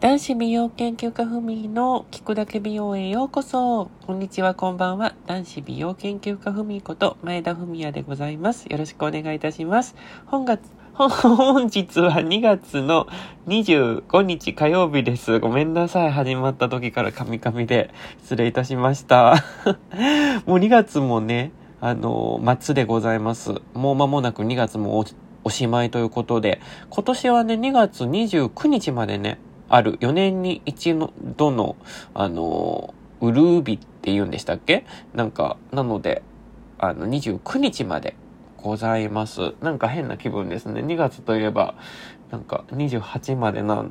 男子美容研究家ふみの聞くだけ美容へようこそ。こんにちは、こんばんは。男子美容研究家ふみこと前田文也でございます。よろしくお願いいたします。本月、本日は2月の25日火曜日です。ごめんなさい。始まった時からカミカミで失礼いたしました。もう2月もね、あの、末でございます。もう間もなく2月もおしまいということで、今年はね、2月29日までね、ある4年に一度の、あの、ウルービって言うんでしたっけ？なんか、なので、あの、29日までございます。なんか変な気分ですね。2月といえば、なんか28までな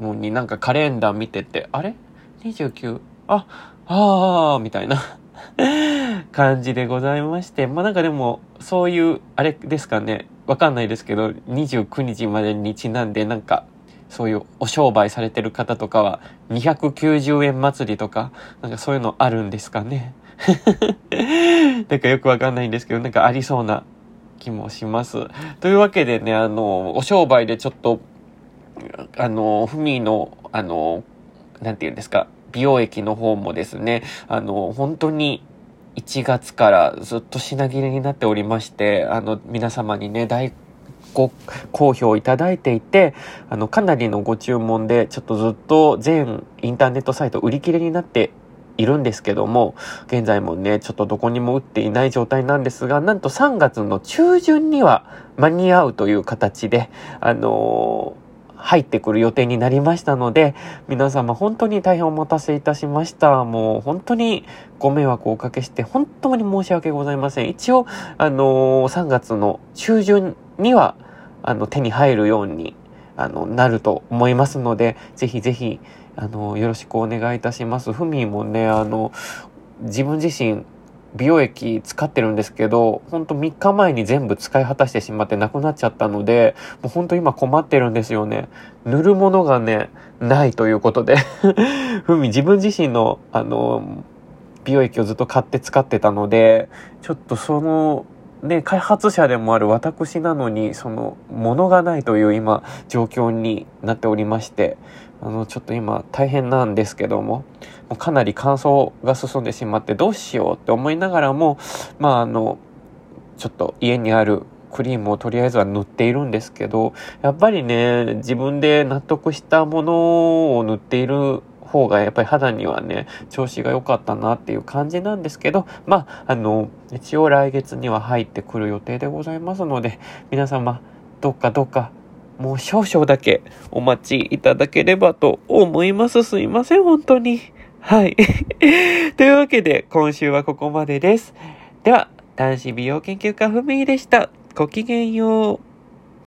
のになんかカレンダー見てて、あれ ?29? あ、ああ、みたいな 感じでございまして、まあなんかでも、そういう、あれですかね、わかんないですけど、29日までにちなんでなんか、そういうお商売されてる方とかは、290円祭りとか、なんかそういうのあるんですかね。なんかよくわかんないんですけど、なんかありそうな気もします。というわけでね、あの、お商売でちょっと、あの、ふみの、あの、なんて言うんですか、美容液の方もですね、あの、本当に1月からずっと品切れになっておりまして、あの、皆様にね、大ご好評いただいていて、あの、かなりのご注文で、ちょっとずっと全インターネットサイト売り切れになっているんですけども、現在もね、ちょっとどこにも売っていない状態なんですが、なんと3月の中旬には間に合うという形で、あのー入ってくる予定になりましたので、皆様本当に大変お待たせいたしました。もう本当にご迷惑をおかけして本当に申し訳ございません。一応、あのー、3月の中旬には、あの、手に入るように、あの、なると思いますので、ぜひぜひ、あの、よろしくお願いいたします。ふみもね、あの、自分自身、美容液使ってるんですけど、ほんと3日前に全部使い果たしてしまってなくなっちゃったので、もうほんと今困ってるんですよね。塗るものがね、ないということで ふみ自分自身の、あの、美容液をずっと買って使ってたので、ちょっとその、ね、開発者でもある私なのに、その、ものがないという今、状況になっておりまして、あの、ちょっと今大変なんですけども、もうかなり乾燥が進んでしまってどうしようって思いながらも、まああの、ちょっと家にあるクリームをとりあえずは塗っているんですけど、やっぱりね、自分で納得したものを塗っている方がやっぱり肌にはね、調子が良かったなっていう感じなんですけど、まあ、あの、一応来月には入ってくる予定でございますので、皆様、どっかどっかもう少々だけお待ちいただければと思います。すいません、本当に。はい。というわけで、今週はここまでです。では、男子美容研究家ふみでした。ごきげんよう。